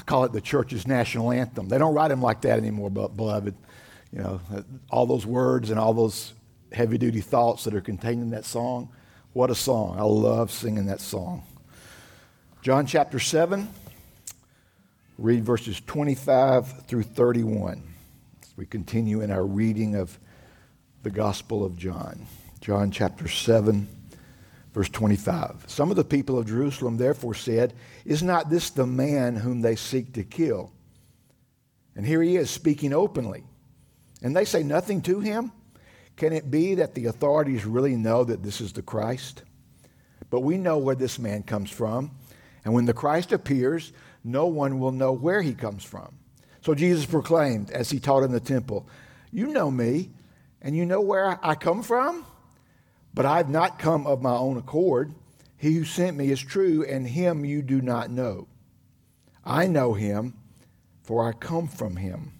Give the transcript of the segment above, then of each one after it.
I call it the church's national anthem. They don't write them like that anymore, but beloved. You know, all those words and all those heavy duty thoughts that are contained in that song. What a song. I love singing that song. John chapter 7, read verses 25 through 31. As we continue in our reading of the Gospel of John. John chapter 7, verse 25. Some of the people of Jerusalem therefore said, Is not this the man whom they seek to kill? And here he is speaking openly. And they say nothing to him? Can it be that the authorities really know that this is the Christ? But we know where this man comes from. And when the Christ appears, no one will know where he comes from. So Jesus proclaimed, as he taught in the temple, You know me, and you know where I come from? But I have not come of my own accord. He who sent me is true, and him you do not know. I know him, for I come from him,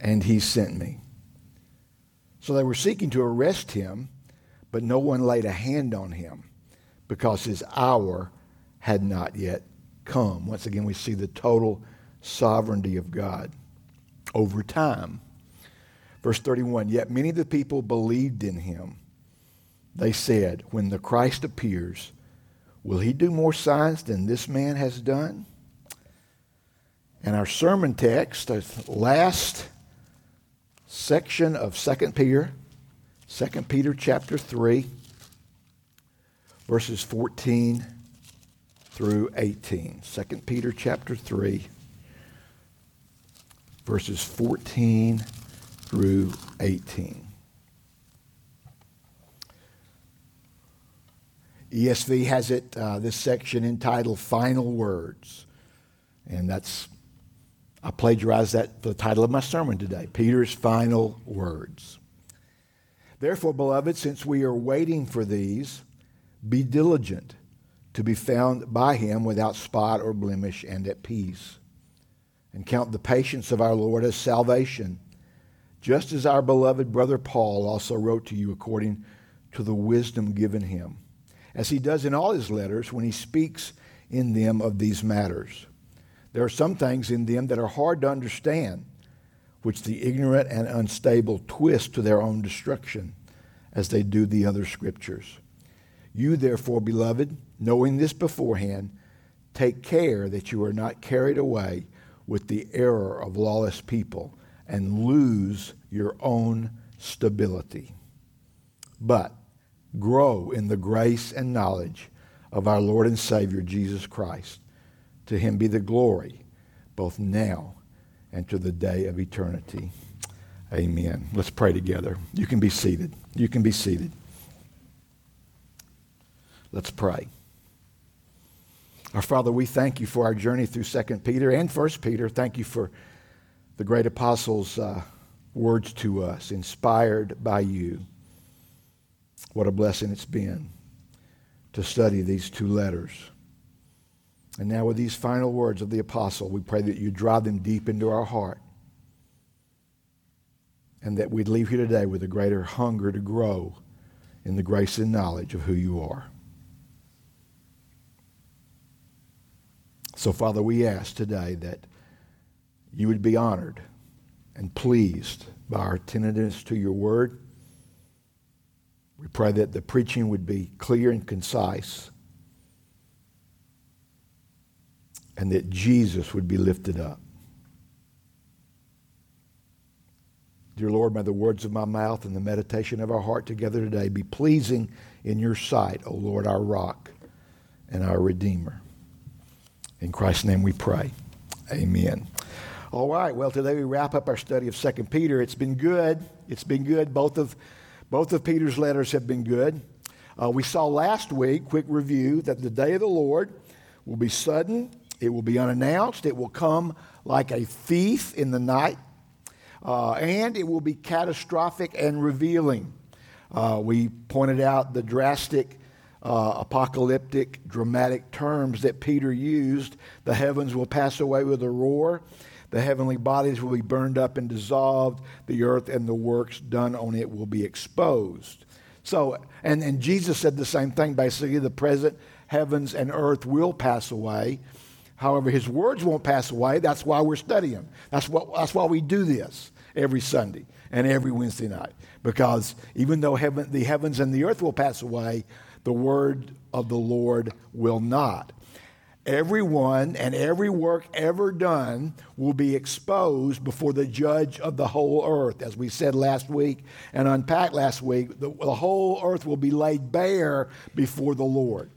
and he sent me. So they were seeking to arrest him, but no one laid a hand on him because his hour had not yet come. Once again, we see the total sovereignty of God over time. Verse 31 Yet many of the people believed in him. They said, When the Christ appears, will he do more signs than this man has done? And our sermon text, the last section of 2 Peter, 2 Peter chapter 3, verses 14 through 18. 2 Peter chapter 3, verses 14 through 18. ESV has it, uh, this section entitled Final Words. And that's I plagiarized that for the title of my sermon today Peter's Final Words. Therefore, beloved, since we are waiting for these, be diligent to be found by him without spot or blemish and at peace. And count the patience of our Lord as salvation, just as our beloved brother Paul also wrote to you according to the wisdom given him, as he does in all his letters when he speaks in them of these matters there are some things in them that are hard to understand, which the ignorant and unstable twist to their own destruction, as they do the other scriptures. You, therefore, beloved, knowing this beforehand, take care that you are not carried away with the error of lawless people and lose your own stability. But grow in the grace and knowledge of our Lord and Savior Jesus Christ. To him be the glory, both now and to the day of eternity. Amen. Let's pray together. You can be seated. You can be seated. Let's pray. Our Father, we thank you for our journey through 2 Peter and 1 Peter. Thank you for the great apostles' uh, words to us, inspired by you. What a blessing it's been to study these two letters. And now, with these final words of the apostle, we pray that you drive them deep into our heart and that we'd leave here today with a greater hunger to grow in the grace and knowledge of who you are. So, Father, we ask today that you would be honored and pleased by our attentiveness to your word. We pray that the preaching would be clear and concise and that Jesus would be lifted up. Dear Lord, may the words of my mouth and the meditation of our heart together today be pleasing in your sight, O Lord, our rock and our Redeemer. In Christ's name we pray. Amen. All right, well, today we wrap up our study of 2 Peter. It's been good. It's been good. Both of, both of Peter's letters have been good. Uh, we saw last week, quick review, that the day of the Lord will be sudden it will be unannounced. It will come like a thief in the night. Uh, and it will be catastrophic and revealing. Uh, we pointed out the drastic, uh, apocalyptic, dramatic terms that Peter used. The heavens will pass away with a roar. The heavenly bodies will be burned up and dissolved. The earth and the works done on it will be exposed. So, and, and Jesus said the same thing basically the present heavens and earth will pass away However, his words won't pass away. That's why we're studying. That's, what, that's why we do this every Sunday and every Wednesday night. Because even though heaven, the heavens and the earth will pass away, the word of the Lord will not. Everyone and every work ever done will be exposed before the judge of the whole earth. As we said last week and unpacked last week, the, the whole earth will be laid bare before the Lord.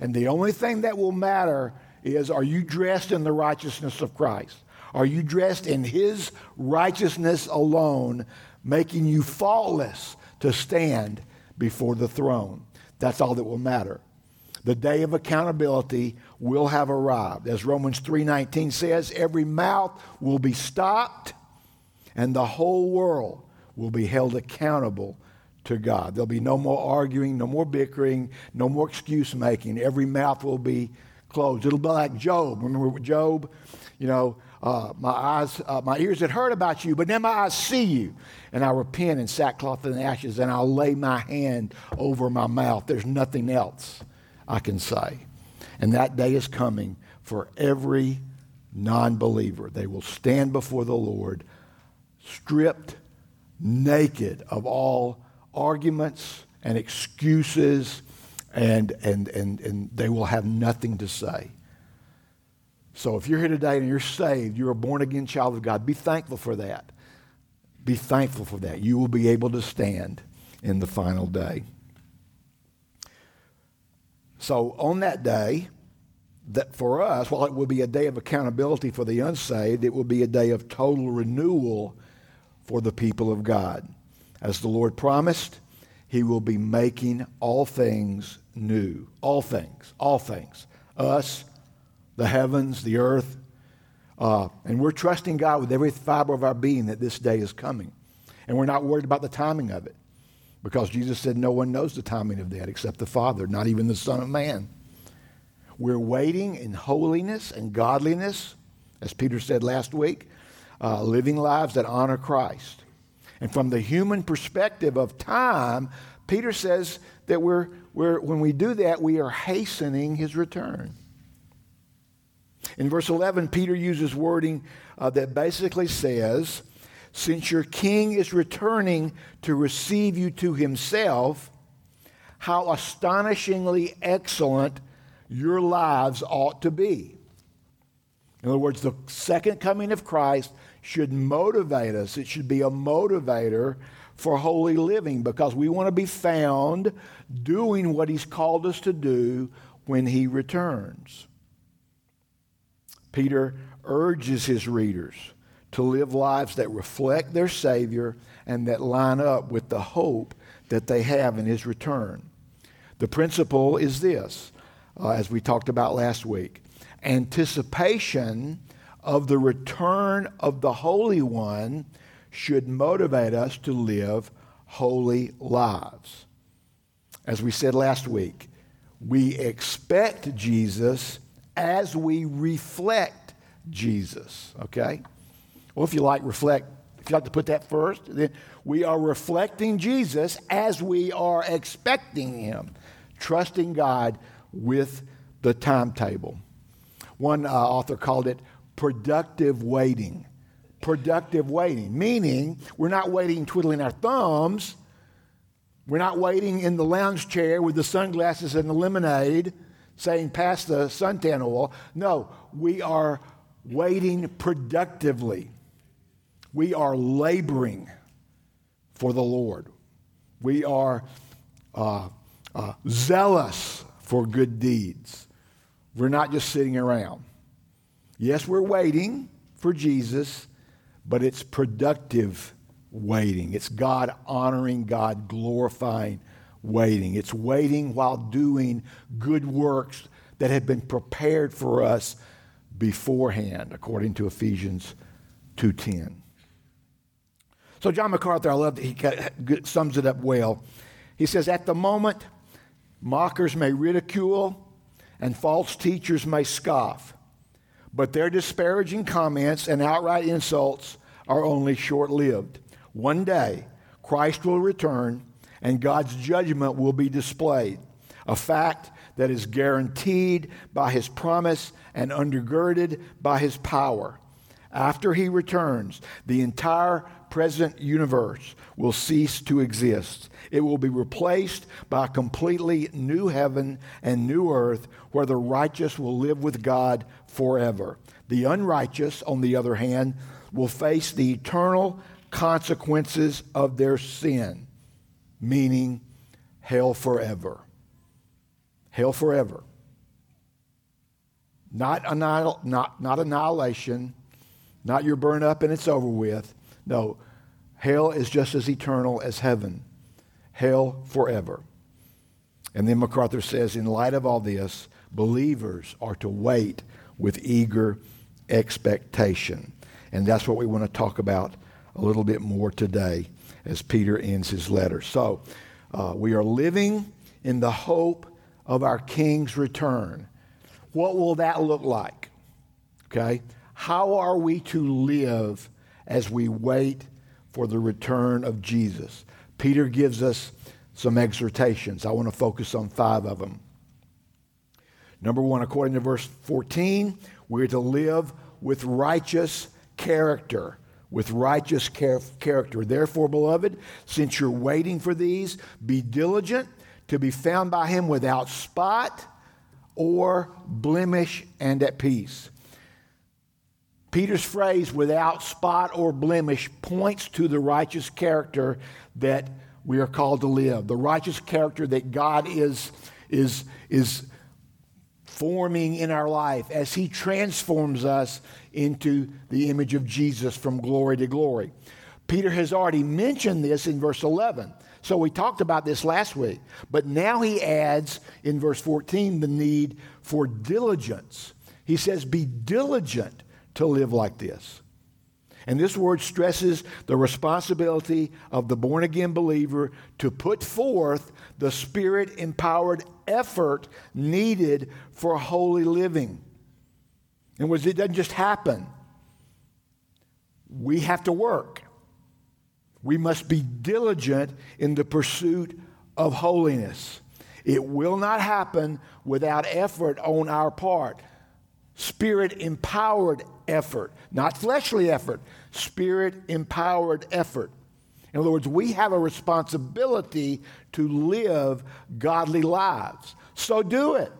And the only thing that will matter is are you dressed in the righteousness of Christ? Are you dressed in His righteousness alone, making you faultless to stand before the throne? That's all that will matter. The day of accountability will have arrived. As Romans 3:19 says, every mouth will be stopped and the whole world will be held accountable to God. There'll be no more arguing, no more bickering, no more excuse making. Every mouth will be closed. It'll be like Job. Remember Job? You know, uh, my eyes, uh, my ears had heard about you, but now my eyes see you. And I repent in sackcloth and ashes, and I'll lay my hand over my mouth. There's nothing else I can say. And that day is coming for every non believer. They will stand before the Lord stripped, naked of all arguments and excuses, and, and, and, and they will have nothing to say. So if you're here today and you're saved, you're a born again child of God, be thankful for that. Be thankful for that. You will be able to stand in the final day. So on that day, that for us, while it will be a day of accountability for the unsaved, it will be a day of total renewal for the people of God. As the Lord promised, He will be making all things new. All things. All things. Us, the heavens, the earth. Uh, and we're trusting God with every fiber of our being that this day is coming. And we're not worried about the timing of it. Because Jesus said no one knows the timing of that except the Father, not even the Son of Man. We're waiting in holiness and godliness, as Peter said last week, uh, living lives that honor Christ. And from the human perspective of time, Peter says that we're, we're, when we do that, we are hastening his return. In verse 11, Peter uses wording uh, that basically says, since your king is returning to receive you to himself, how astonishingly excellent your lives ought to be. In other words, the second coming of Christ should motivate us. It should be a motivator for holy living because we want to be found doing what He's called us to do when He returns. Peter urges his readers to live lives that reflect their Savior and that line up with the hope that they have in His return. The principle is this, uh, as we talked about last week anticipation of the return of the Holy One should motivate us to live holy lives. As we said last week, we expect Jesus as we reflect Jesus, okay? Well, if you like reflect, if you like to put that first, then we are reflecting Jesus as we are expecting him, trusting God with the timetable. One uh, author called it productive waiting. Productive waiting, meaning we're not waiting twiddling our thumbs. We're not waiting in the lounge chair with the sunglasses and the lemonade saying, pass the suntan oil. No, we are waiting productively. We are laboring for the Lord. We are uh, uh, zealous for good deeds. We're not just sitting around. Yes, we're waiting for Jesus, but it's productive waiting. It's God honoring, God glorifying waiting. It's waiting while doing good works that have been prepared for us beforehand, according to Ephesians 2:10. So, John MacArthur, I love that he sums it up well. He says, At the moment, mockers may ridicule and false teachers may scoff, but their disparaging comments and outright insults are only short lived. One day, Christ will return and God's judgment will be displayed, a fact that is guaranteed by his promise and undergirded by his power. After he returns, the entire present universe will cease to exist. It will be replaced by a completely new heaven and new earth where the righteous will live with God forever. The unrighteous, on the other hand, will face the eternal consequences of their sin, meaning hell forever. Hell forever. Not, annihil- not, not annihilation, not you're burned up and it's over with. No, hell is just as eternal as heaven. Hell forever. And then MacArthur says, in light of all this, believers are to wait with eager expectation. And that's what we want to talk about a little bit more today as Peter ends his letter. So, uh, we are living in the hope of our King's return. What will that look like? Okay? How are we to live as we wait for the return of Jesus? Peter gives us some exhortations. I want to focus on five of them. Number one, according to verse 14, we're to live with righteous character with righteous char- character. Therefore, beloved, since you're waiting for these, be diligent to be found by him without spot or blemish and at peace. Peter's phrase, without spot or blemish, points to the righteous character that we are called to live, the righteous character that God is, is, is forming in our life as He transforms us into the image of Jesus from glory to glory. Peter has already mentioned this in verse 11. So we talked about this last week. But now he adds in verse 14 the need for diligence. He says, Be diligent to live like this. And this word stresses the responsibility of the born again believer to put forth the spirit empowered effort needed for holy living. And was it doesn't just happen. We have to work. We must be diligent in the pursuit of holiness. It will not happen without effort on our part. Spirit empowered effort, not fleshly effort, spirit empowered effort. In other words, we have a responsibility to live godly lives. So do it.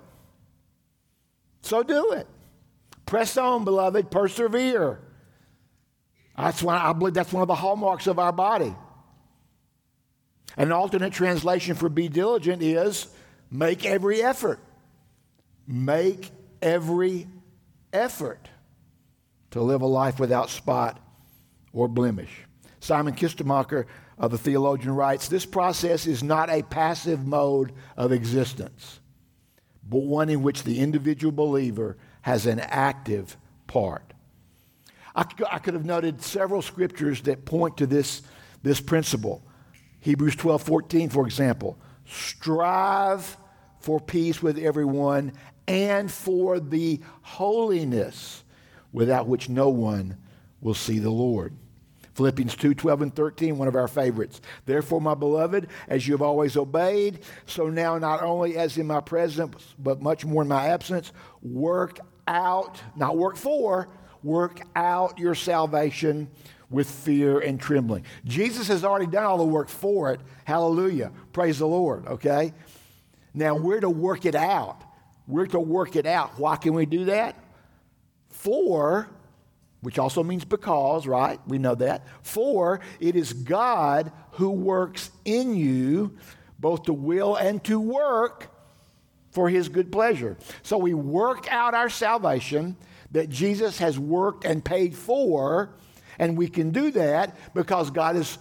So do it. Press on, beloved. Persevere. That's one, I believe that's one of the hallmarks of our body. An alternate translation for be diligent is make every effort. Make every effort to live a life without spot or blemish. Simon Kistemaker, uh, the theologian, writes this process is not a passive mode of existence, but one in which the individual believer has an active part. I, I could have noted several scriptures that point to this, this principle. Hebrews 12 14, for example. Strive for peace with everyone and for the holiness without which no one will see the Lord. Philippians 2 12 and 13, one of our favorites. Therefore, my beloved, as you have always obeyed, so now not only as in my presence, but much more in my absence, work out, not work for, work out your salvation with fear and trembling. Jesus has already done all the work for it. Hallelujah. Praise the Lord, okay? Now we're to work it out. We're to work it out. Why can we do that? For which also means because, right? We know that. For it is God who works in you both to will and to work for his good pleasure. So we work out our salvation that Jesus has worked and paid for, and we can do that because God has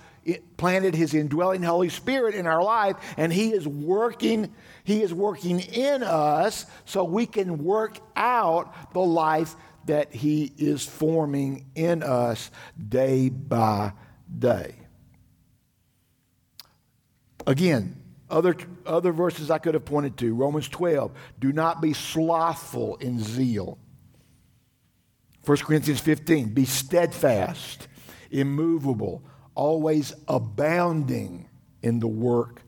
planted his indwelling Holy Spirit in our life, and he is working, he is working in us so we can work out the life that He is forming in us day by day. Again, other, other verses I could have pointed to Romans 12, do not be slothful in zeal. 1 Corinthians 15, be steadfast, immovable, always abounding in the work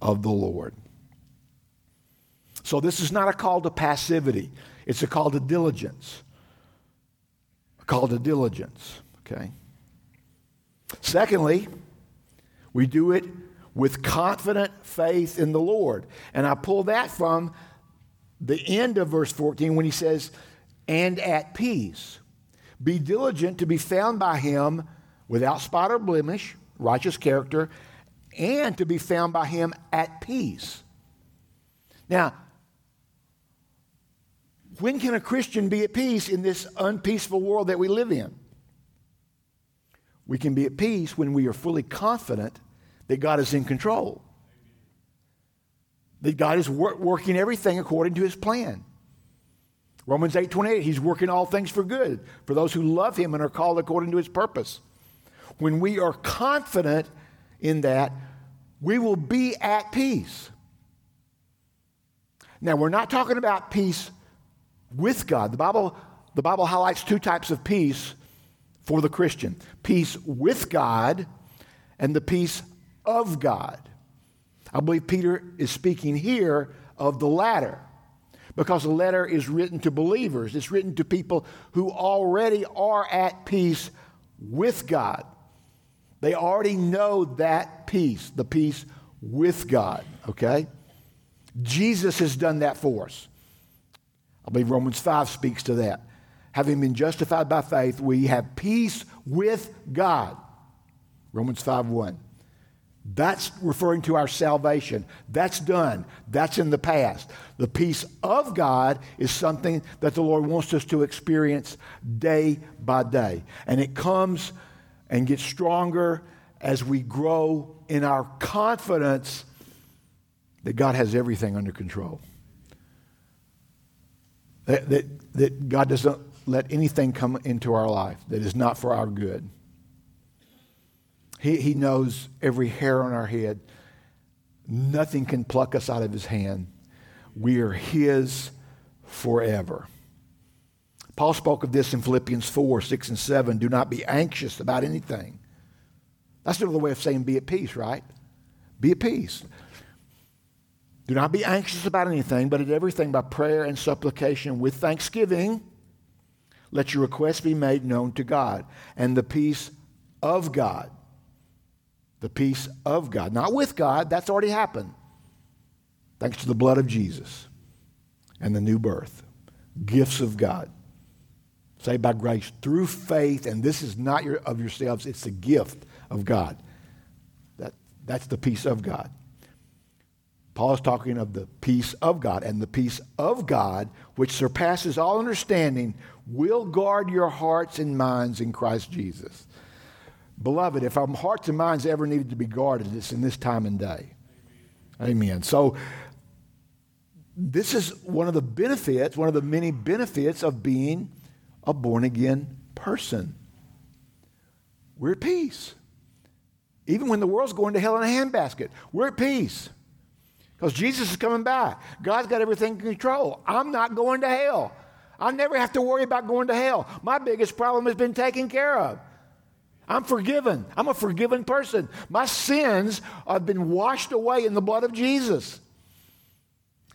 of the Lord. So this is not a call to passivity, it's a call to diligence. A call to diligence, okay? Secondly, we do it with confident faith in the Lord. And I pull that from the end of verse 14 when he says, and at peace. Be diligent to be found by him without spot or blemish, righteous character, and to be found by him at peace. Now, when can a Christian be at peace in this unpeaceful world that we live in? We can be at peace when we are fully confident that God is in control, that God is wor- working everything according to his plan. Romans 8 28, he's working all things for good for those who love him and are called according to his purpose. When we are confident in that, we will be at peace. Now, we're not talking about peace with God. The Bible, the Bible highlights two types of peace for the Christian peace with God and the peace of God. I believe Peter is speaking here of the latter because the letter is written to believers. It's written to people who already are at peace with God. They already know that peace, the peace with God, okay? Jesus has done that for us. I believe Romans 5 speaks to that. Having been justified by faith, we have peace with God. Romans 5 1. That's referring to our salvation. That's done. That's in the past. The peace of God is something that the Lord wants us to experience day by day. And it comes and get stronger as we grow in our confidence that God has everything under control. That, that, that God doesn't let anything come into our life that is not for our good. He, he knows every hair on our head. Nothing can pluck us out of his hand. We are his forever. Paul spoke of this in Philippians 4 6 and 7. Do not be anxious about anything. That's another way of saying be at peace, right? Be at peace. Do not be anxious about anything, but at everything by prayer and supplication with thanksgiving, let your requests be made known to God. And the peace of God, the peace of God. Not with God, that's already happened. Thanks to the blood of Jesus and the new birth. Gifts of God. Saved by grace through faith, and this is not your, of yourselves, it's the gift of God. That, that's the peace of God. Paul is talking of the peace of God, and the peace of God, which surpasses all understanding, will guard your hearts and minds in Christ Jesus. Beloved, if our hearts and minds ever needed to be guarded, it's in this time and day. Amen. So, this is one of the benefits, one of the many benefits of being a born again person. We're at peace. Even when the world's going to hell in a handbasket, we're at peace. Because Jesus is coming back. God's got everything in control. I'm not going to hell. I never have to worry about going to hell. My biggest problem has been taken care of. I'm forgiven. I'm a forgiven person. My sins have been washed away in the blood of Jesus.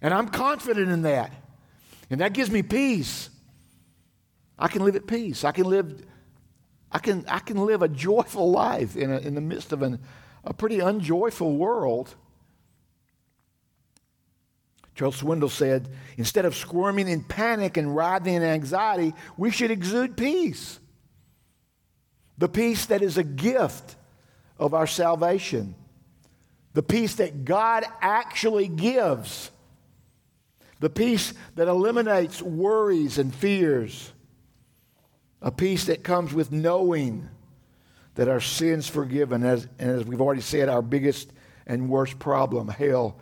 And I'm confident in that. And that gives me peace. I can live at peace. I can live, I can, I can live a joyful life in, a, in the midst of an, a pretty unjoyful world. Charles Swindoll said, instead of squirming in panic and writhing in anxiety, we should exude peace the peace that is a gift of our salvation, the peace that God actually gives, the peace that eliminates worries and fears, a peace that comes with knowing that our sins forgiven, as, and as we've already said, our biggest and worst problem, hell,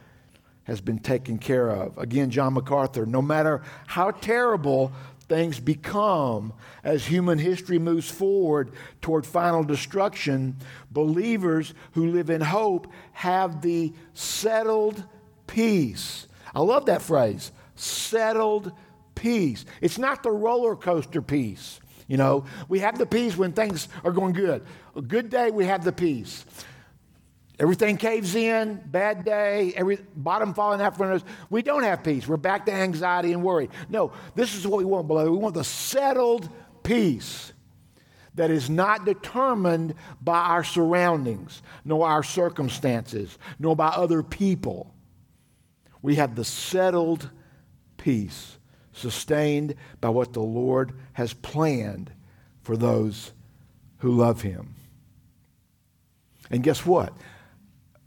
has been taken care of. Again, John MacArthur, no matter how terrible things become as human history moves forward toward final destruction, believers who live in hope have the settled peace. I love that phrase settled peace. It's not the roller coaster peace. You know, we have the peace when things are going good. A good day, we have the peace. Everything caves in, bad day, every bottom falling out from us. We don't have peace. We're back to anxiety and worry. No, this is what we want, beloved. We want the settled peace that is not determined by our surroundings, nor our circumstances, nor by other people. We have the settled peace sustained by what the Lord has planned for those who love Him. And guess what?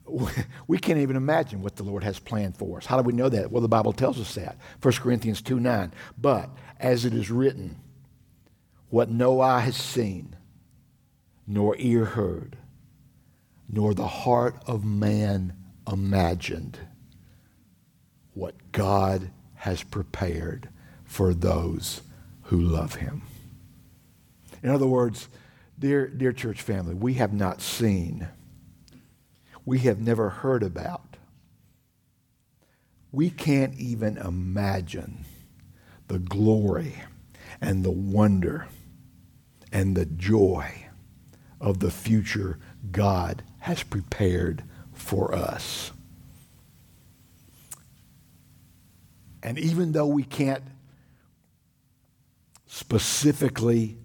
We can't even imagine what the Lord has planned for us. How do we know that? Well, the Bible tells us that. 1 Corinthians 2 9. But as it is written, what no eye has seen, nor ear heard, nor the heart of man imagined, what God has prepared for those who love him. In other words, dear, dear church family, we have not seen, we have never heard about, we can't even imagine the glory and the wonder and the joy of the future God has prepared for us. And even though we can't specifically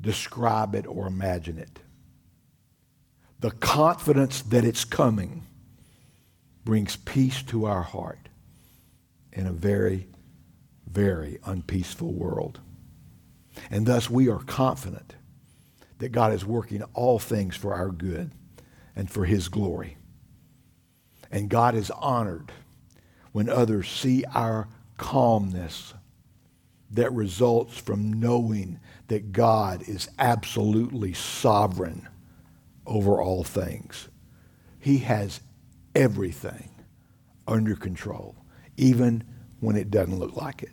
describe it or imagine it, the confidence that it's coming brings peace to our heart in a very, very unpeaceful world. And thus we are confident that God is working all things for our good and for his glory. And God is honored when others see our calmness that results from knowing that God is absolutely sovereign over all things. He has everything under control, even when it doesn't look like it.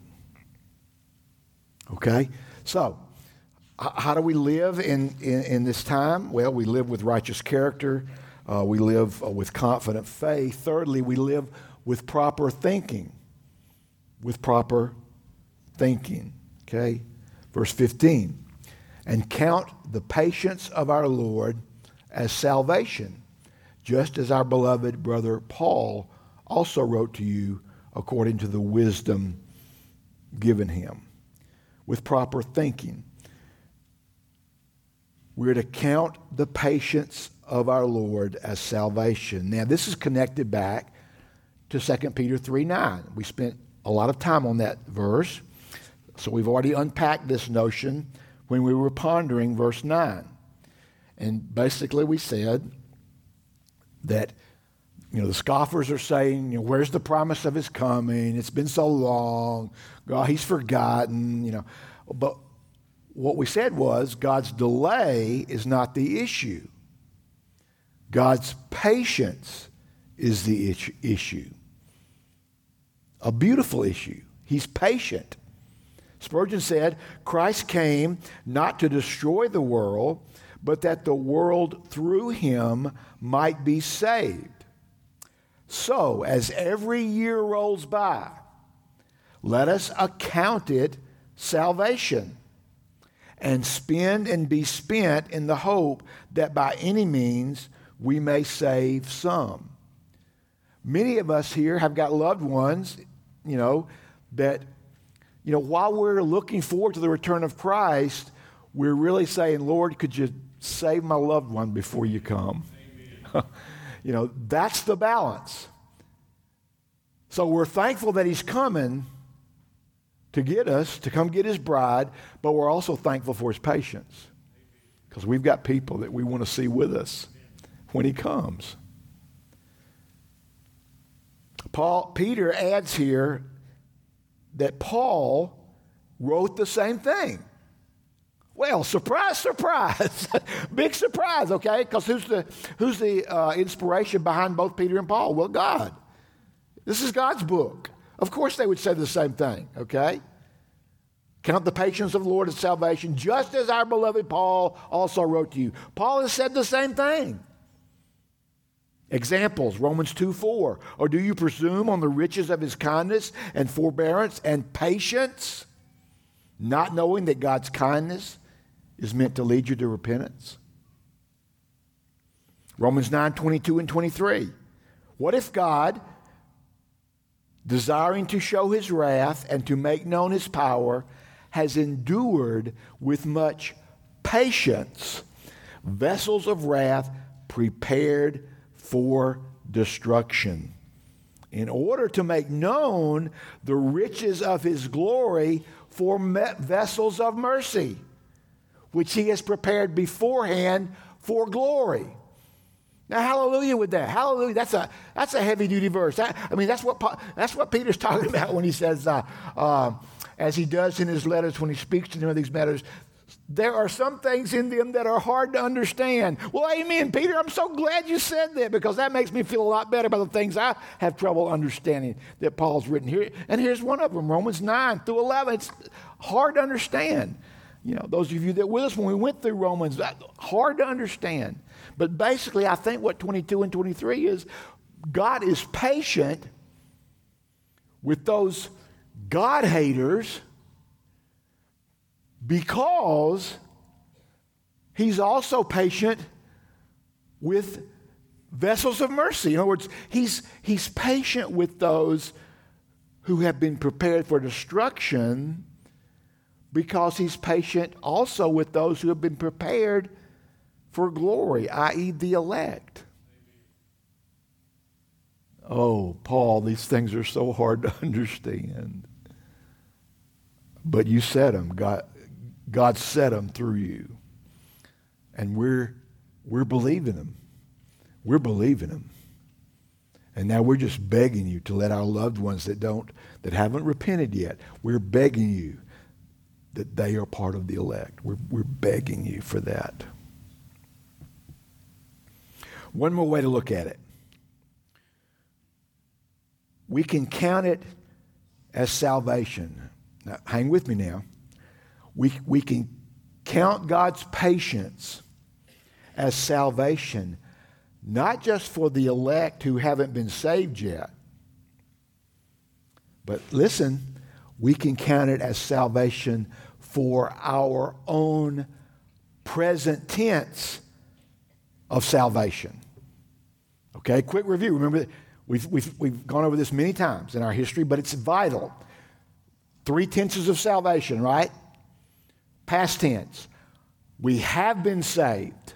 Okay? So, how do we live in, in, in, this time? Well, we live with righteous character. Uh, we live uh, with confident faith. Thirdly, we live with proper thinking. With proper thinking. Okay? Verse 15. And count the patience of our Lord as salvation, just as our beloved brother Paul also wrote to you according to the wisdom given him. With proper thinking. We're to count the patience of our Lord as salvation. Now, this is connected back to 2 Peter 3 9. We spent a lot of time on that verse. So we've already unpacked this notion when we were pondering verse 9. And basically, we said that you know, the scoffers are saying, you know, where's the promise of his coming? It's been so long. God, he's forgotten, you know. But what we said was God's delay is not the issue. God's patience is the issue. A beautiful issue. He's patient. Spurgeon said, Christ came not to destroy the world, but that the world through him might be saved. So, as every year rolls by, let us account it salvation and spend and be spent in the hope that by any means we may save some. Many of us here have got loved ones, you know, that, you know, while we're looking forward to the return of Christ, we're really saying, Lord, could you save my loved one before you come? you know, that's the balance. So we're thankful that he's coming to get us, to come get his bride, but we're also thankful for his patience because we've got people that we want to see with us when he comes. Paul, Peter adds here that Paul wrote the same thing. Well, surprise, surprise. Big surprise, okay? Because who's the, who's the uh, inspiration behind both Peter and Paul? Well, God. This is God's book. Of course, they would say the same thing, okay? Count the patience of the Lord as salvation, just as our beloved Paul also wrote to you. Paul has said the same thing. Examples Romans 2 4. Or do you presume on the riches of his kindness and forbearance and patience, not knowing that God's kindness is meant to lead you to repentance? Romans 9 22 and 23. What if God, desiring to show his wrath and to make known his power, has endured with much patience vessels of wrath prepared for destruction, in order to make known the riches of his glory for vessels of mercy, which he has prepared beforehand for glory. Now, hallelujah with that. Hallelujah. That's a, that's a heavy duty verse. I, I mean, that's what, that's what Peter's talking about when he says, uh, uh, as he does in his letters when he speaks to them of these matters, there are some things in them that are hard to understand. Well, amen, Peter. I'm so glad you said that because that makes me feel a lot better about the things I have trouble understanding that Paul's written here. And here's one of them Romans 9 through 11. It's hard to understand. You know, those of you that with us when we went through Romans, hard to understand. But basically, I think what 22 and 23 is God is patient with those God haters because he's also patient with vessels of mercy. In other words, he's, he's patient with those who have been prepared for destruction because he's patient also with those who have been prepared for glory, i.e., the elect. Oh, Paul, these things are so hard to understand. But you said them. God, God said them through you. And we're, we're believing them. We're believing them. And now we're just begging you to let our loved ones that don't, that haven't repented yet, we're begging you that they are part of the elect. We're, we're begging you for that. One more way to look at it. We can count it as salvation. Now, hang with me now we, we can count God's patience as salvation, not just for the elect who haven't been saved yet, but listen, we can count it as salvation for our own present tense of salvation. Okay, quick review. Remember, we've, we've, we've gone over this many times in our history, but it's vital. Three tenses of salvation, right? Past tense. We have been saved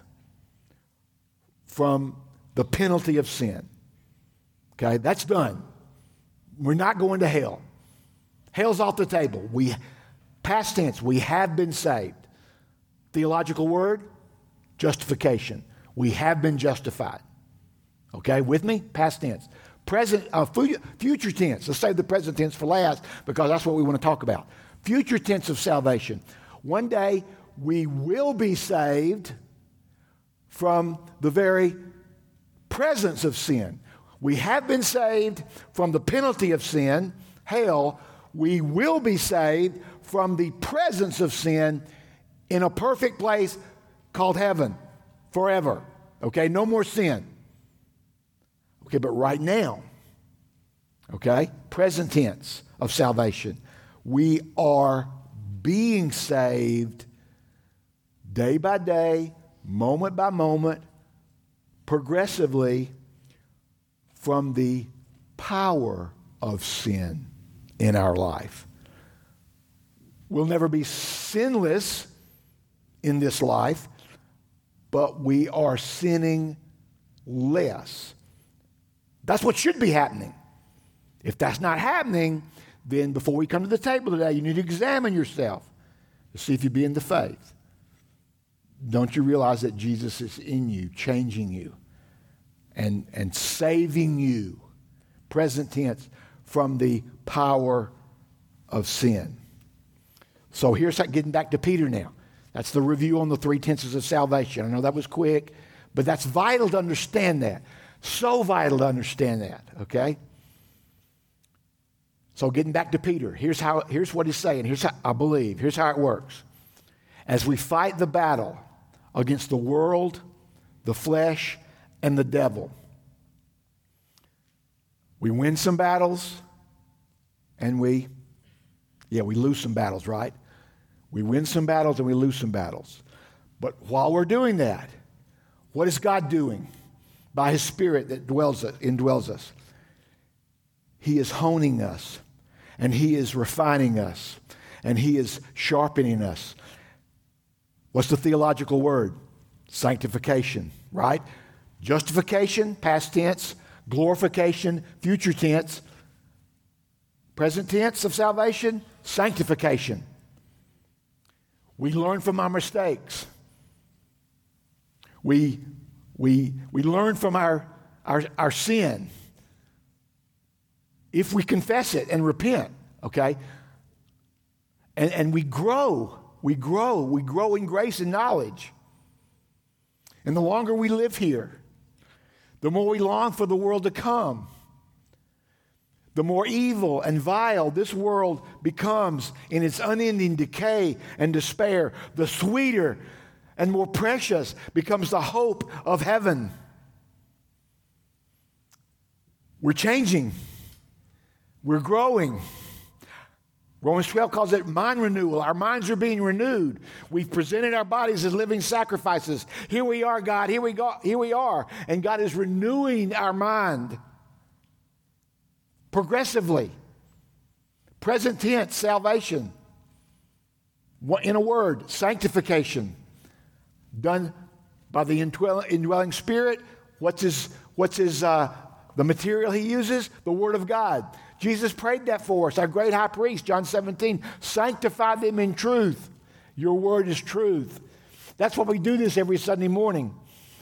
from the penalty of sin. Okay, that's done. We're not going to hell. Hell's off the table. We past tense, we have been saved. Theological word, justification. We have been justified. Okay, with me? Past tense. Present, uh, future tense. Let's save the present tense for last because that's what we want to talk about. Future tense of salvation. One day we will be saved from the very presence of sin. We have been saved from the penalty of sin, hell. We will be saved from the presence of sin in a perfect place called heaven forever. Okay, no more sin. Okay, but right now, okay, present tense of salvation, we are being saved day by day, moment by moment, progressively from the power of sin in our life. We'll never be sinless in this life, but we are sinning less. That's what should be happening. If that's not happening, then before we come to the table today, you need to examine yourself to see if you be in the faith. Don't you realize that Jesus is in you, changing you, and, and saving you, present tense, from the power of sin? So here's getting back to Peter now. That's the review on the three tenses of salvation. I know that was quick, but that's vital to understand that. So vital to understand that, okay? So, getting back to Peter, here's, how, here's what he's saying. Here's how I believe. Here's how it works. As we fight the battle against the world, the flesh, and the devil, we win some battles and we, yeah, we lose some battles, right? We win some battles and we lose some battles. But while we're doing that, what is God doing? by His Spirit that dwells indwells us. He is honing us, and He is refining us, and He is sharpening us. What's the theological word? Sanctification, right? Justification, past tense. Glorification, future tense. Present tense of salvation, sanctification. We learn from our mistakes. We, we, we learn from our, our, our sin. If we confess it and repent, okay? And, and we grow, we grow, we grow in grace and knowledge. And the longer we live here, the more we long for the world to come the more evil and vile this world becomes in its unending decay and despair, the sweeter and more precious becomes the hope of heaven. We're changing, we're growing. Romans 12 calls it mind renewal. Our minds are being renewed. We've presented our bodies as living sacrifices. Here we are, God. Here we go. Here we are. And God is renewing our mind progressively. Present tense, salvation. In a word, sanctification. Done by the indwelling spirit. What's his, what's his, uh, the material he uses? The Word of God. Jesus prayed that for us, our great high priest, John 17. Sanctify them in truth. Your word is truth. That's why we do this every Sunday morning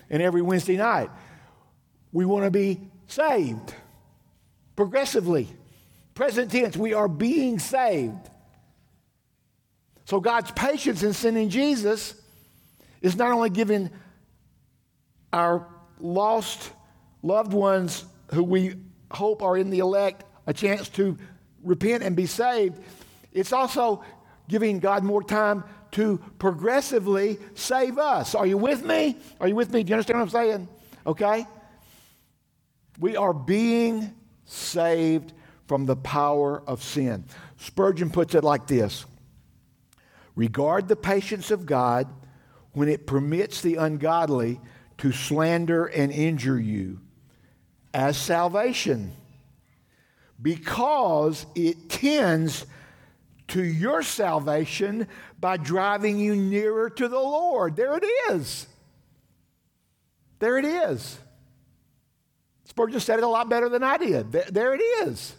and every Wednesday night. We want to be saved progressively. Present tense, we are being saved. So God's patience in sending Jesus is not only giving our lost loved ones who we hope are in the elect a chance to repent and be saved, it's also giving God more time to progressively save us. Are you with me? Are you with me? Do you understand what I'm saying? Okay? We are being saved from the power of sin. Spurgeon puts it like this Regard the patience of God when it permits the ungodly to slander and injure you as salvation, because it tends to your salvation by driving you nearer to the Lord. There it is. There it is. Spurgeon said it a lot better than I did. There, there it is.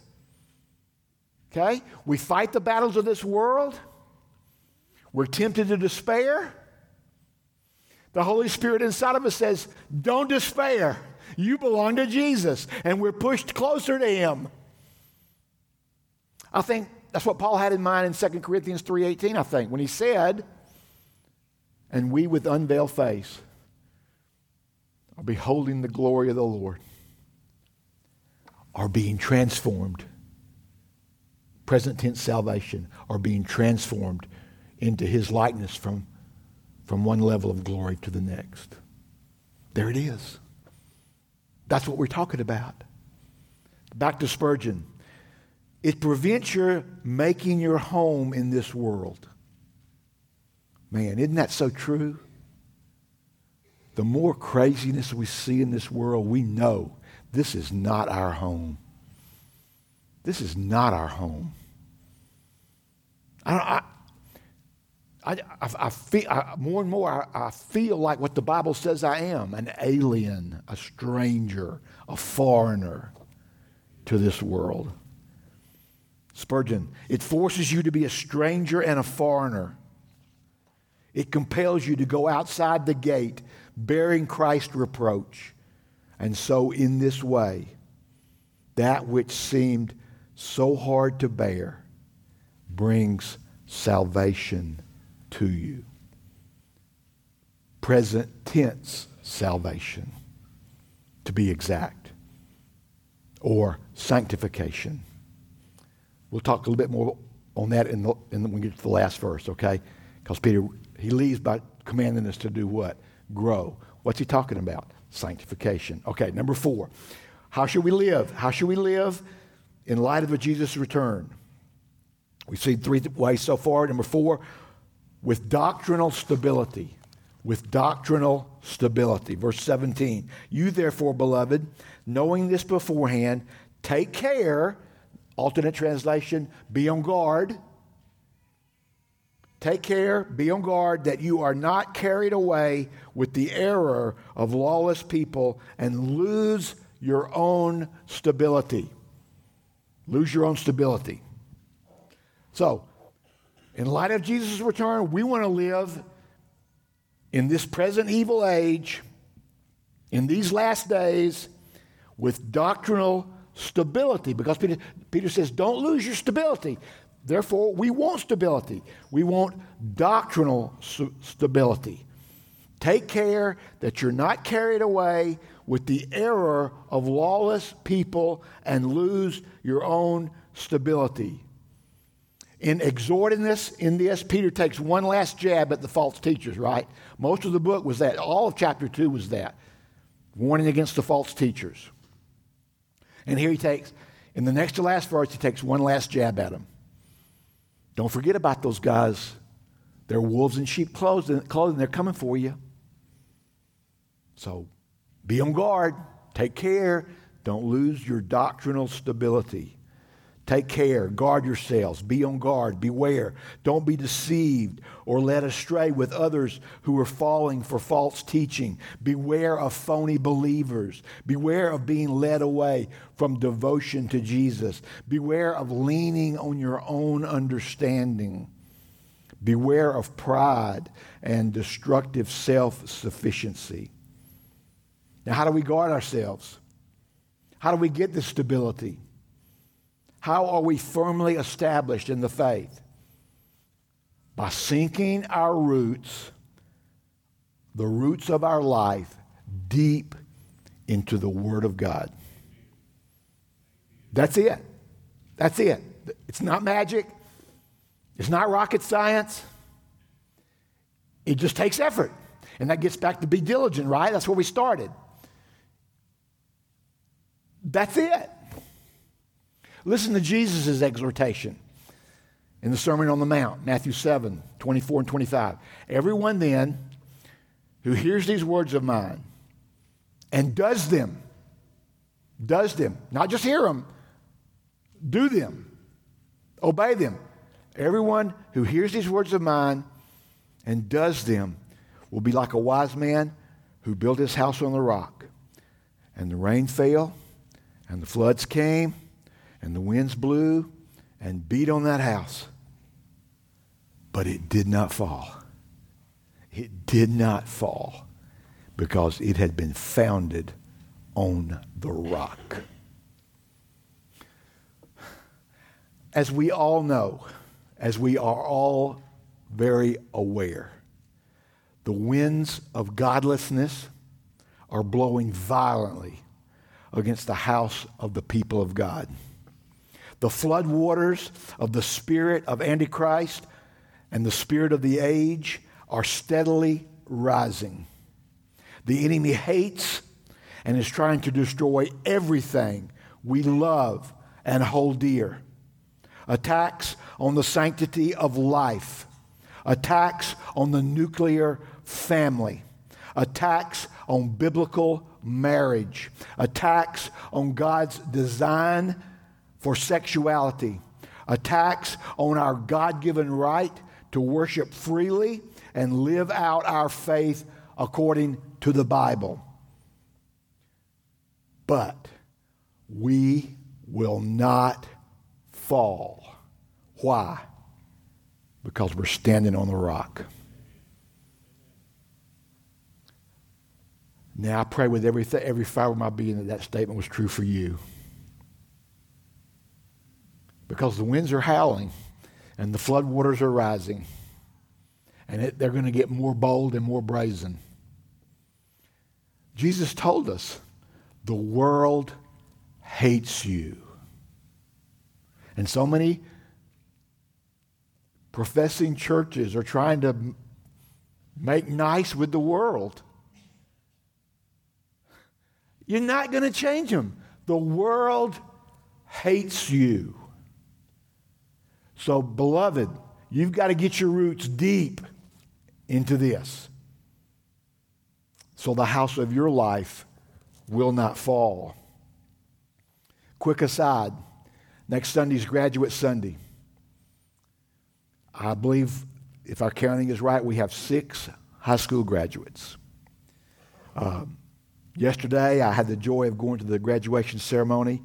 Okay? We fight the battles of this world. We're tempted to despair. The Holy Spirit inside of us says, Don't despair. You belong to Jesus. And we're pushed closer to Him. I think that's what Paul had in mind in 2 Corinthians 3.18, I think, when he said, And we with unveiled face are beholding the glory of the Lord are being transformed. Present tense salvation are being transformed into his likeness from, from one level of glory to the next. There it is. That's what we're talking about. Back to Spurgeon. It prevents your making your home in this world. Man, isn't that so true? The more craziness we see in this world, we know this is not our home. This is not our home. I, I, I, I feel, I, more and more, I, I feel like what the Bible says I am an alien, a stranger, a foreigner to this world. Spurgeon, it forces you to be a stranger and a foreigner. It compels you to go outside the gate bearing Christ's reproach. And so, in this way, that which seemed so hard to bear brings salvation to you. Present tense salvation, to be exact, or sanctification. We'll talk a little bit more on that in the, in the, when we get to the last verse, okay? Because Peter, he leaves by commanding us to do what? Grow. What's he talking about? sanctification. Okay, number four. How should we live? How should we live in light of Jesus' return? We've seen three ways so far. Number four, with doctrinal stability. with doctrinal stability. Verse 17 You, therefore, beloved, knowing this beforehand, take care, alternate translation, be on guard. Take care, be on guard that you are not carried away with the error of lawless people and lose your own stability. Lose your own stability. So, in light of Jesus' return, we want to live in this present evil age, in these last days, with doctrinal stability. Because Peter, Peter says, don't lose your stability. Therefore, we want stability. We want doctrinal stability. Take care that you're not carried away with the error of lawless people and lose your own stability. In exhorting this, in this, Peter takes one last jab at the false teachers, right? Most of the book was that. All of chapter 2 was that. Warning against the false teachers. And here he takes, in the next to last verse, he takes one last jab at them. Don't forget about those guys. They're wolves in sheep clothing. They're coming for you. So be on guard. Take care. Don't lose your doctrinal stability. Take care, guard yourselves, be on guard, beware. Don't be deceived or led astray with others who are falling for false teaching. Beware of phony believers. Beware of being led away from devotion to Jesus. Beware of leaning on your own understanding. Beware of pride and destructive self sufficiency. Now, how do we guard ourselves? How do we get this stability? How are we firmly established in the faith? By sinking our roots, the roots of our life, deep into the Word of God. That's it. That's it. It's not magic. It's not rocket science. It just takes effort. And that gets back to be diligent, right? That's where we started. That's it. Listen to Jesus' exhortation in the Sermon on the Mount, Matthew 7 24 and 25. Everyone then who hears these words of mine and does them, does them, not just hear them, do them, obey them. Everyone who hears these words of mine and does them will be like a wise man who built his house on the rock. And the rain fell, and the floods came and the winds blew and beat on that house. But it did not fall. It did not fall because it had been founded on the rock. As we all know, as we are all very aware, the winds of godlessness are blowing violently against the house of the people of God. The floodwaters of the spirit of Antichrist and the spirit of the age are steadily rising. The enemy hates and is trying to destroy everything we love and hold dear. Attacks on the sanctity of life, attacks on the nuclear family, attacks on biblical marriage, attacks on God's design for sexuality, attacks on our God given right to worship freely and live out our faith according to the Bible. But we will not fall. Why? Because we're standing on the rock. Now, I pray with every, every fiber of my being that that statement was true for you because the winds are howling and the floodwaters are rising. And it, they're going to get more bold and more brazen. Jesus told us the world hates you. And so many professing churches are trying to make nice with the world. You're not going to change them. The world hates you. So, beloved, you've got to get your roots deep into this. so the house of your life will not fall. Quick aside next Sunday's Graduate Sunday. I believe, if our counting is right, we have six high school graduates. Um, yesterday, I had the joy of going to the graduation ceremony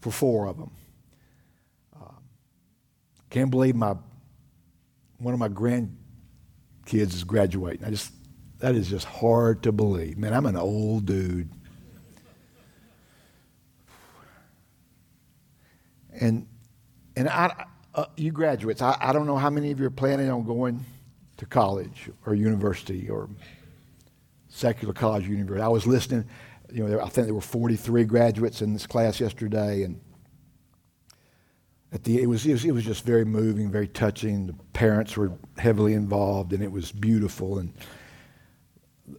for four of them. Can't believe my one of my grandkids is graduating. I just that is just hard to believe. Man, I'm an old dude. And and I, uh, you graduates, I, I don't know how many of you are planning on going to college or university or secular college university. I was listening, you know, I think there were 43 graduates in this class yesterday, and at the, it, was, it was, it was just very moving, very touching. The parents were heavily involved, and it was beautiful. And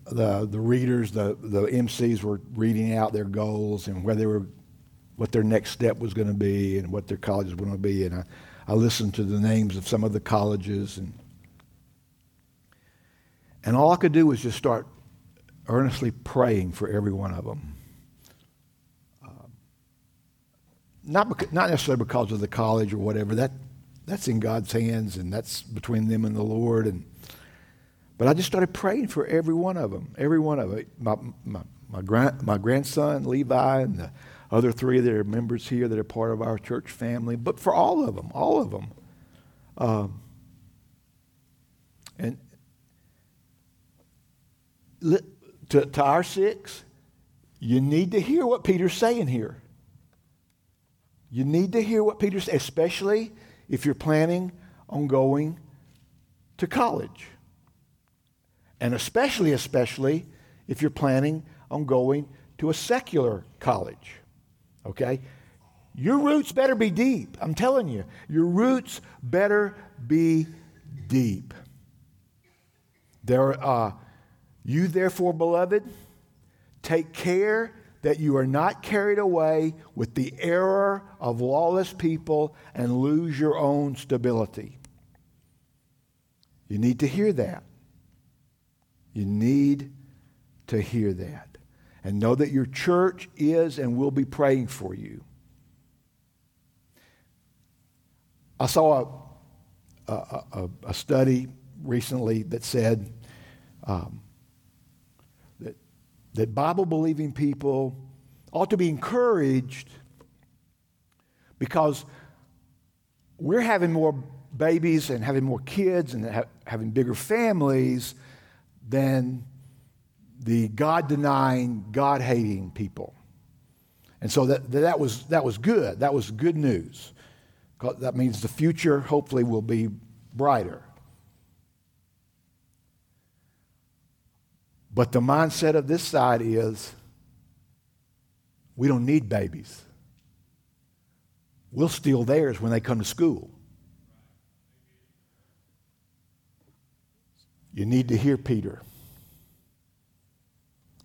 the, the readers, the, the MCs were reading out their goals and where they were, what their next step was going to be and what their colleges were going to be. And I, I listened to the names of some of the colleges, and, and all I could do was just start earnestly praying for every one of them. Um, not, beca- not necessarily because of the college or whatever. That, that's in God's hands, and that's between them and the Lord. And, but I just started praying for every one of them, every one of them. My, my, my, grand, my grandson, Levi, and the other three that are members here that are part of our church family, but for all of them, all of them. Um, and to, to our six, you need to hear what Peter's saying here. You need to hear what Peter saying, especially if you're planning on going to college. And especially, especially if you're planning on going to a secular college. Okay? Your roots better be deep. I'm telling you, your roots better be deep. There, uh, you therefore, beloved, take care that you are not carried away with the error of lawless people and lose your own stability. You need to hear that. You need to hear that and know that your church is and will be praying for you. I saw a, a, a study recently that said um, that Bible believing people ought to be encouraged because we're having more babies and having more kids and ha- having bigger families than the God denying, God hating people. And so that, that, was, that was good. That was good news. That means the future hopefully will be brighter. But the mindset of this side is we don't need babies. We'll steal theirs when they come to school. You need to hear Peter.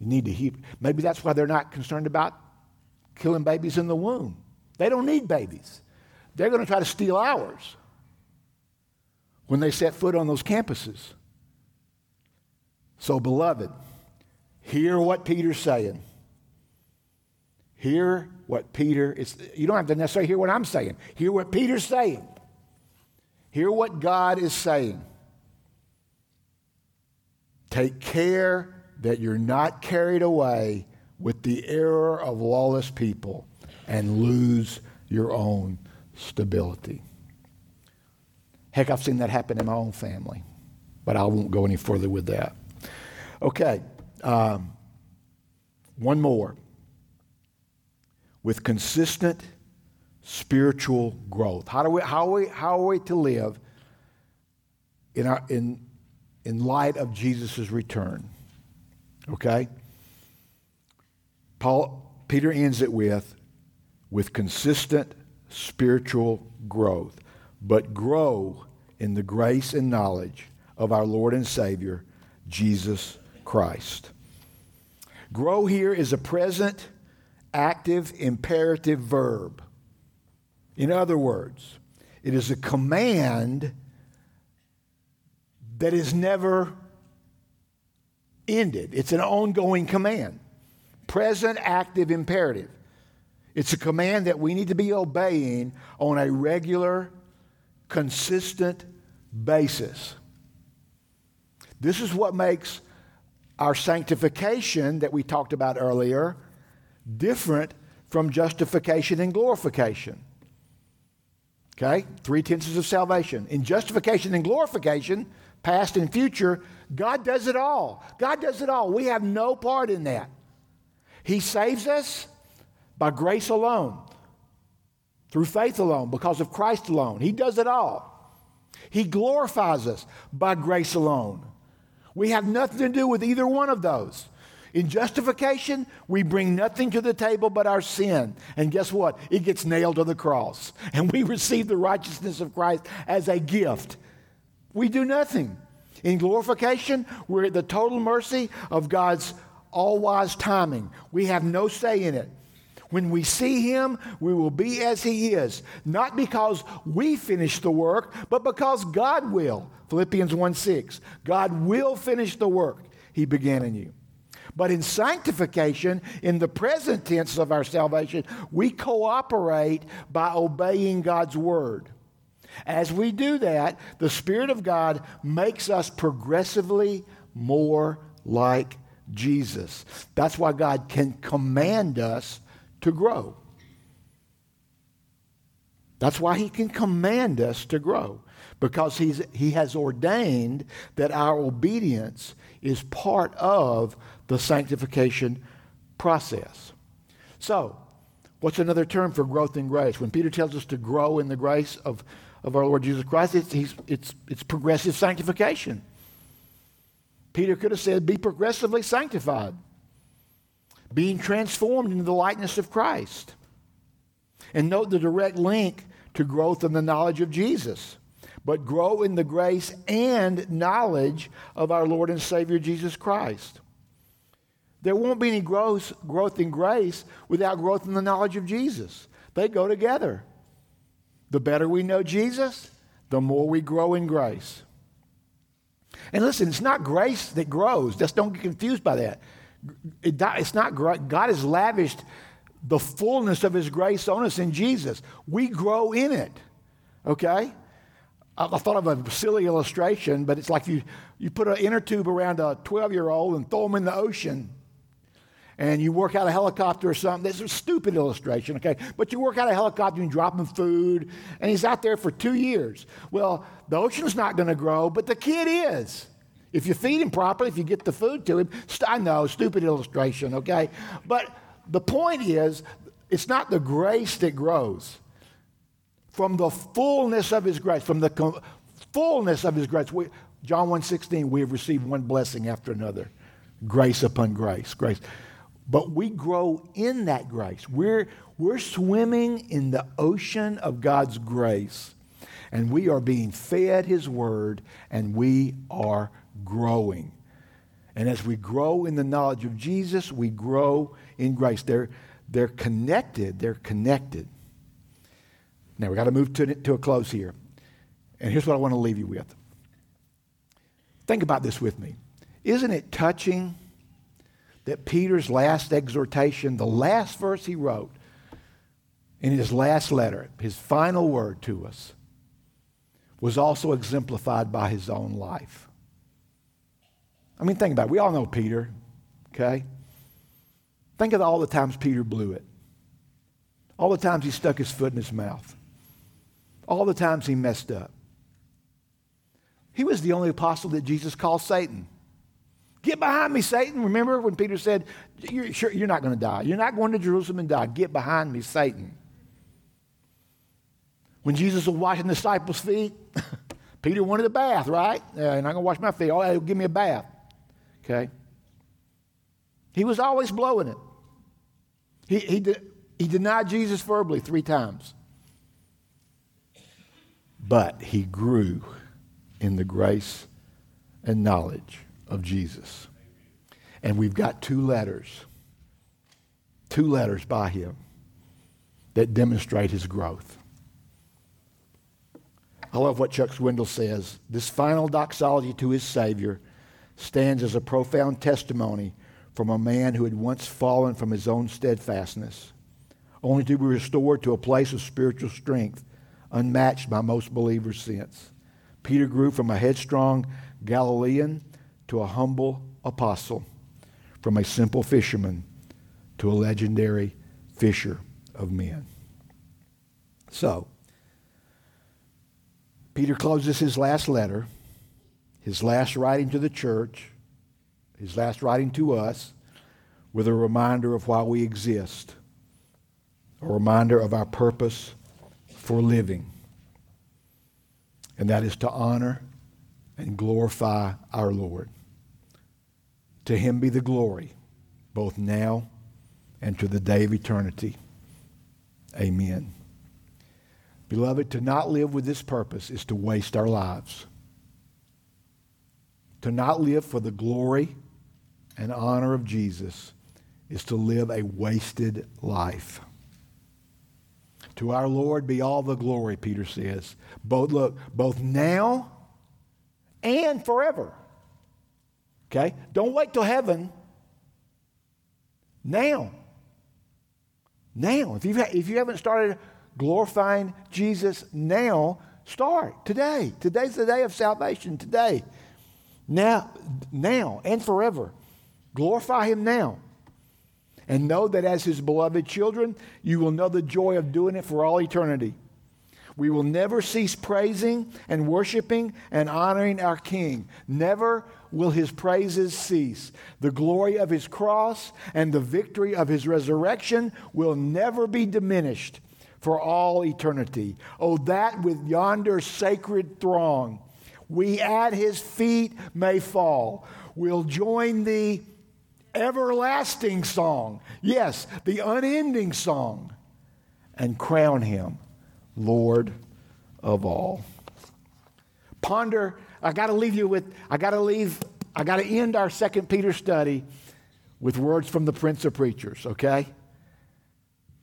You need to hear. Maybe that's why they're not concerned about killing babies in the womb. They don't need babies. They're going to try to steal ours when they set foot on those campuses. So, beloved, hear what Peter's saying. Hear what Peter is. You don't have to necessarily hear what I'm saying. Hear what Peter's saying. Hear what God is saying. Take care that you're not carried away with the error of lawless people and lose your own stability. Heck, I've seen that happen in my own family, but I won't go any further with that. Okay, um, one more. With consistent spiritual growth. How, do we, how, are we, how are we to live in, our, in, in light of Jesus' return? Okay? Paul, Peter ends it with, with consistent spiritual growth, but grow in the grace and knowledge of our Lord and Savior, Jesus Christ. Grow here is a present, active, imperative verb. In other words, it is a command that is never ended. It's an ongoing command, present active imperative. It's a command that we need to be obeying on a regular, consistent basis. This is what makes our sanctification that we talked about earlier different from justification and glorification. Okay? Three tenses of salvation. In justification and glorification, past and future, God does it all. God does it all. We have no part in that. He saves us by grace alone, through faith alone, because of Christ alone. He does it all. He glorifies us by grace alone. We have nothing to do with either one of those. In justification, we bring nothing to the table but our sin. And guess what? It gets nailed to the cross. And we receive the righteousness of Christ as a gift. We do nothing. In glorification, we're at the total mercy of God's all wise timing. We have no say in it. When we see him, we will be as he is, not because we finish the work, but because God will. Philippians 1 6. God will finish the work he began in you. But in sanctification, in the present tense of our salvation, we cooperate by obeying God's word. As we do that, the Spirit of God makes us progressively more like Jesus. That's why God can command us to grow. That's why He can command us to grow, because he's, He has ordained that our obedience is part of the sanctification process. So, what's another term for growth in grace? When Peter tells us to grow in the grace of, of our Lord Jesus Christ, it's, it's, it's progressive sanctification. Peter could have said, be progressively sanctified, being transformed into the likeness of Christ. And note the direct link to growth in the knowledge of Jesus but grow in the grace and knowledge of our Lord and Savior Jesus Christ. There won't be any growth, growth in grace without growth in the knowledge of Jesus. They go together. The better we know Jesus, the more we grow in grace. And listen, it's not grace that grows. Just don't get confused by that. It's not God has lavished the fullness of His grace on us in Jesus. We grow in it. Okay? I thought of a silly illustration, but it's like you, you put an inner tube around a 12 year old and throw them in the ocean. And you work out a helicopter or something. That's a stupid illustration, okay? But you work out a helicopter and you drop him food, and he's out there for two years. Well, the ocean's not going to grow, but the kid is. If you feed him properly, if you get the food to him, I know, stupid illustration, okay? But the point is, it's not the grace that grows from the fullness of his grace, from the com- fullness of his grace. We, John 1.16, we have received one blessing after another. Grace upon grace, grace. But we grow in that grace. We're, we're swimming in the ocean of God's grace. And we are being fed his word, and we are growing. And as we grow in the knowledge of Jesus, we grow in grace. They're, they're connected. They're connected. Now, we've got to move to, to a close here. And here's what I want to leave you with. Think about this with me. Isn't it touching that Peter's last exhortation, the last verse he wrote in his last letter, his final word to us, was also exemplified by his own life? I mean, think about it. We all know Peter, okay? Think of all the times Peter blew it, all the times he stuck his foot in his mouth all the times he messed up. He was the only apostle that Jesus called Satan. Get behind me, Satan. Remember when Peter said, You're, sure, you're not going to die. You're not going to Jerusalem and die. Get behind me, Satan. When Jesus was washing the disciples' feet, Peter wanted a bath, right? You're not going to wash my feet. Oh, give me a bath. Okay? He was always blowing it. He, he, de- he denied Jesus verbally three times but he grew in the grace and knowledge of Jesus. And we've got two letters, two letters by him that demonstrate his growth. I love what Chuck Swindoll says. This final doxology to his Savior stands as a profound testimony from a man who had once fallen from his own steadfastness, only to be restored to a place of spiritual strength unmatched by most believers since. Peter grew from a headstrong Galilean to a humble apostle, from a simple fisherman to a legendary fisher of men. So, Peter closes his last letter, his last writing to the church, his last writing to us, with a reminder of why we exist, a reminder of our purpose for living. And that is to honor and glorify our Lord. To him be the glory, both now and to the day of eternity. Amen. Beloved, to not live with this purpose is to waste our lives. To not live for the glory and honor of Jesus is to live a wasted life. To our Lord be all the glory, Peter says. Both look, both now and forever. Okay? Don't wait till heaven. Now. Now. If, you've, if you haven't started glorifying Jesus now, start today. Today's the day of salvation. Today. Now, now and forever. Glorify him now. And know that as his beloved children, you will know the joy of doing it for all eternity. We will never cease praising and worshiping and honoring our King. Never will his praises cease. The glory of his cross and the victory of his resurrection will never be diminished for all eternity. Oh, that with yonder sacred throng we at his feet may fall. We'll join the everlasting song. Yes, the unending song. And crown him Lord of all. Ponder, I got to leave you with, I got to leave, I got to end our second Peter study with words from the Prince of Preachers, okay?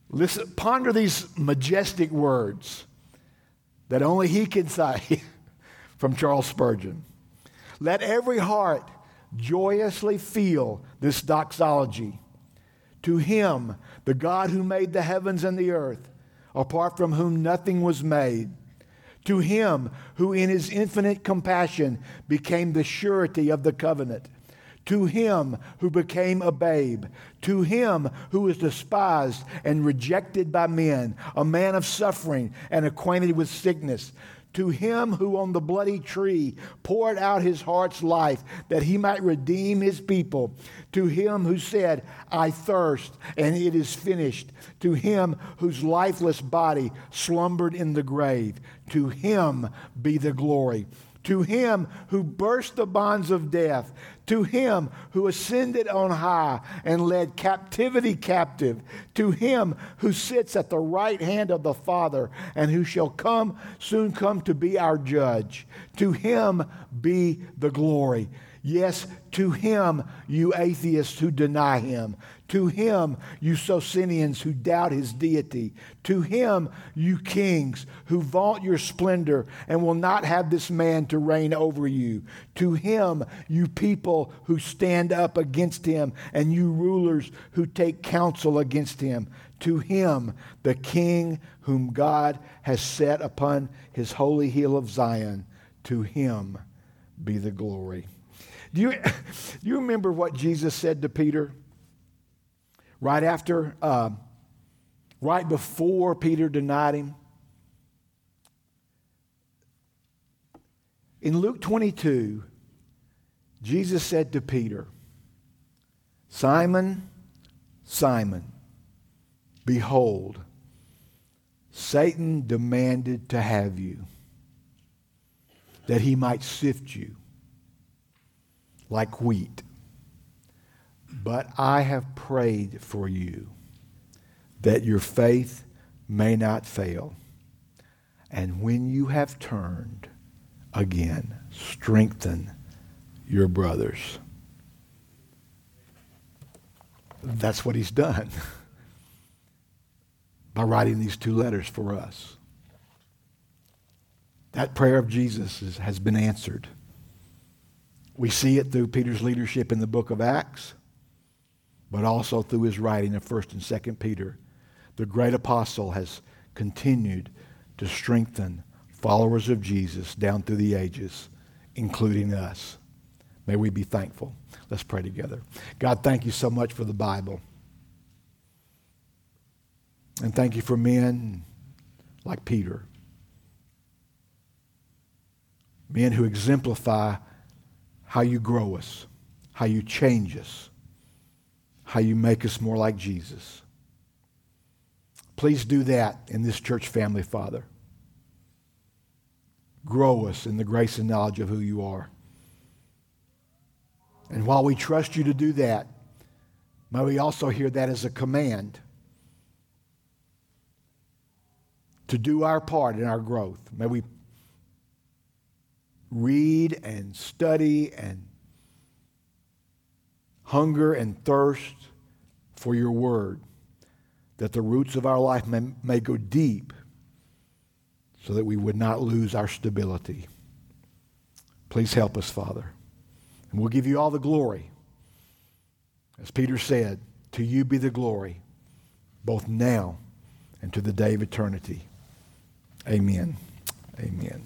Listen, ponder these majestic words that only he can say from Charles Spurgeon. Let every heart joyously feel this doxology. To him, the God who made the heavens and the earth, apart from whom nothing was made. To him who in his infinite compassion became the surety of the covenant. To him who became a babe. To him who was despised and rejected by men, a man of suffering and acquainted with sickness to him who on the bloody tree poured out his heart's life that he might redeem his people, to him who said, I thirst, and it is finished, to him whose lifeless body slumbered in the grave, to him be the glory. To him who burst the bonds of death, to him who ascended on high and led captivity captive, to him who sits at the right hand of the Father and who shall come soon come to be our judge, to him be the glory. Yes, to him, you atheists who deny him. To him, you Socinians who doubt his deity. To him, you kings who vaunt your splendor and will not have this man to reign over you. To him, you people who stand up against him and you rulers who take counsel against him. To him, the king whom God has set upon his holy hill of Zion, to him be the glory. Do you, do you remember what Jesus said to Peter? Right after, uh, right before Peter denied him? In Luke 22, Jesus said to Peter, Simon, Simon, behold, Satan demanded to have you, that he might sift you like wheat. But I have prayed for you that your faith may not fail. And when you have turned again, strengthen your brothers. That's what he's done by writing these two letters for us. That prayer of Jesus is, has been answered. We see it through Peter's leadership in the book of Acts, but also through his writing of 1st and 2nd Peter. The great apostle has continued to strengthen followers of Jesus down through the ages, including us. May we be thankful. Let's pray together. God, thank you so much for the Bible. And thank you for men like Peter. Men who exemplify how you grow us, how you change us, how you make us more like Jesus. Please do that in this church family, Father. Grow us in the grace and knowledge of who you are. And while we trust you to do that, may we also hear that as a command to do our part in our growth. May we read and study and hunger and thirst for your word, that the roots of our life may, may go deep so that we would not lose our stability. Please help us, Father. And we'll give you all the glory. As Peter said, to you be the glory, both now and to the day of eternity. Amen. Amen.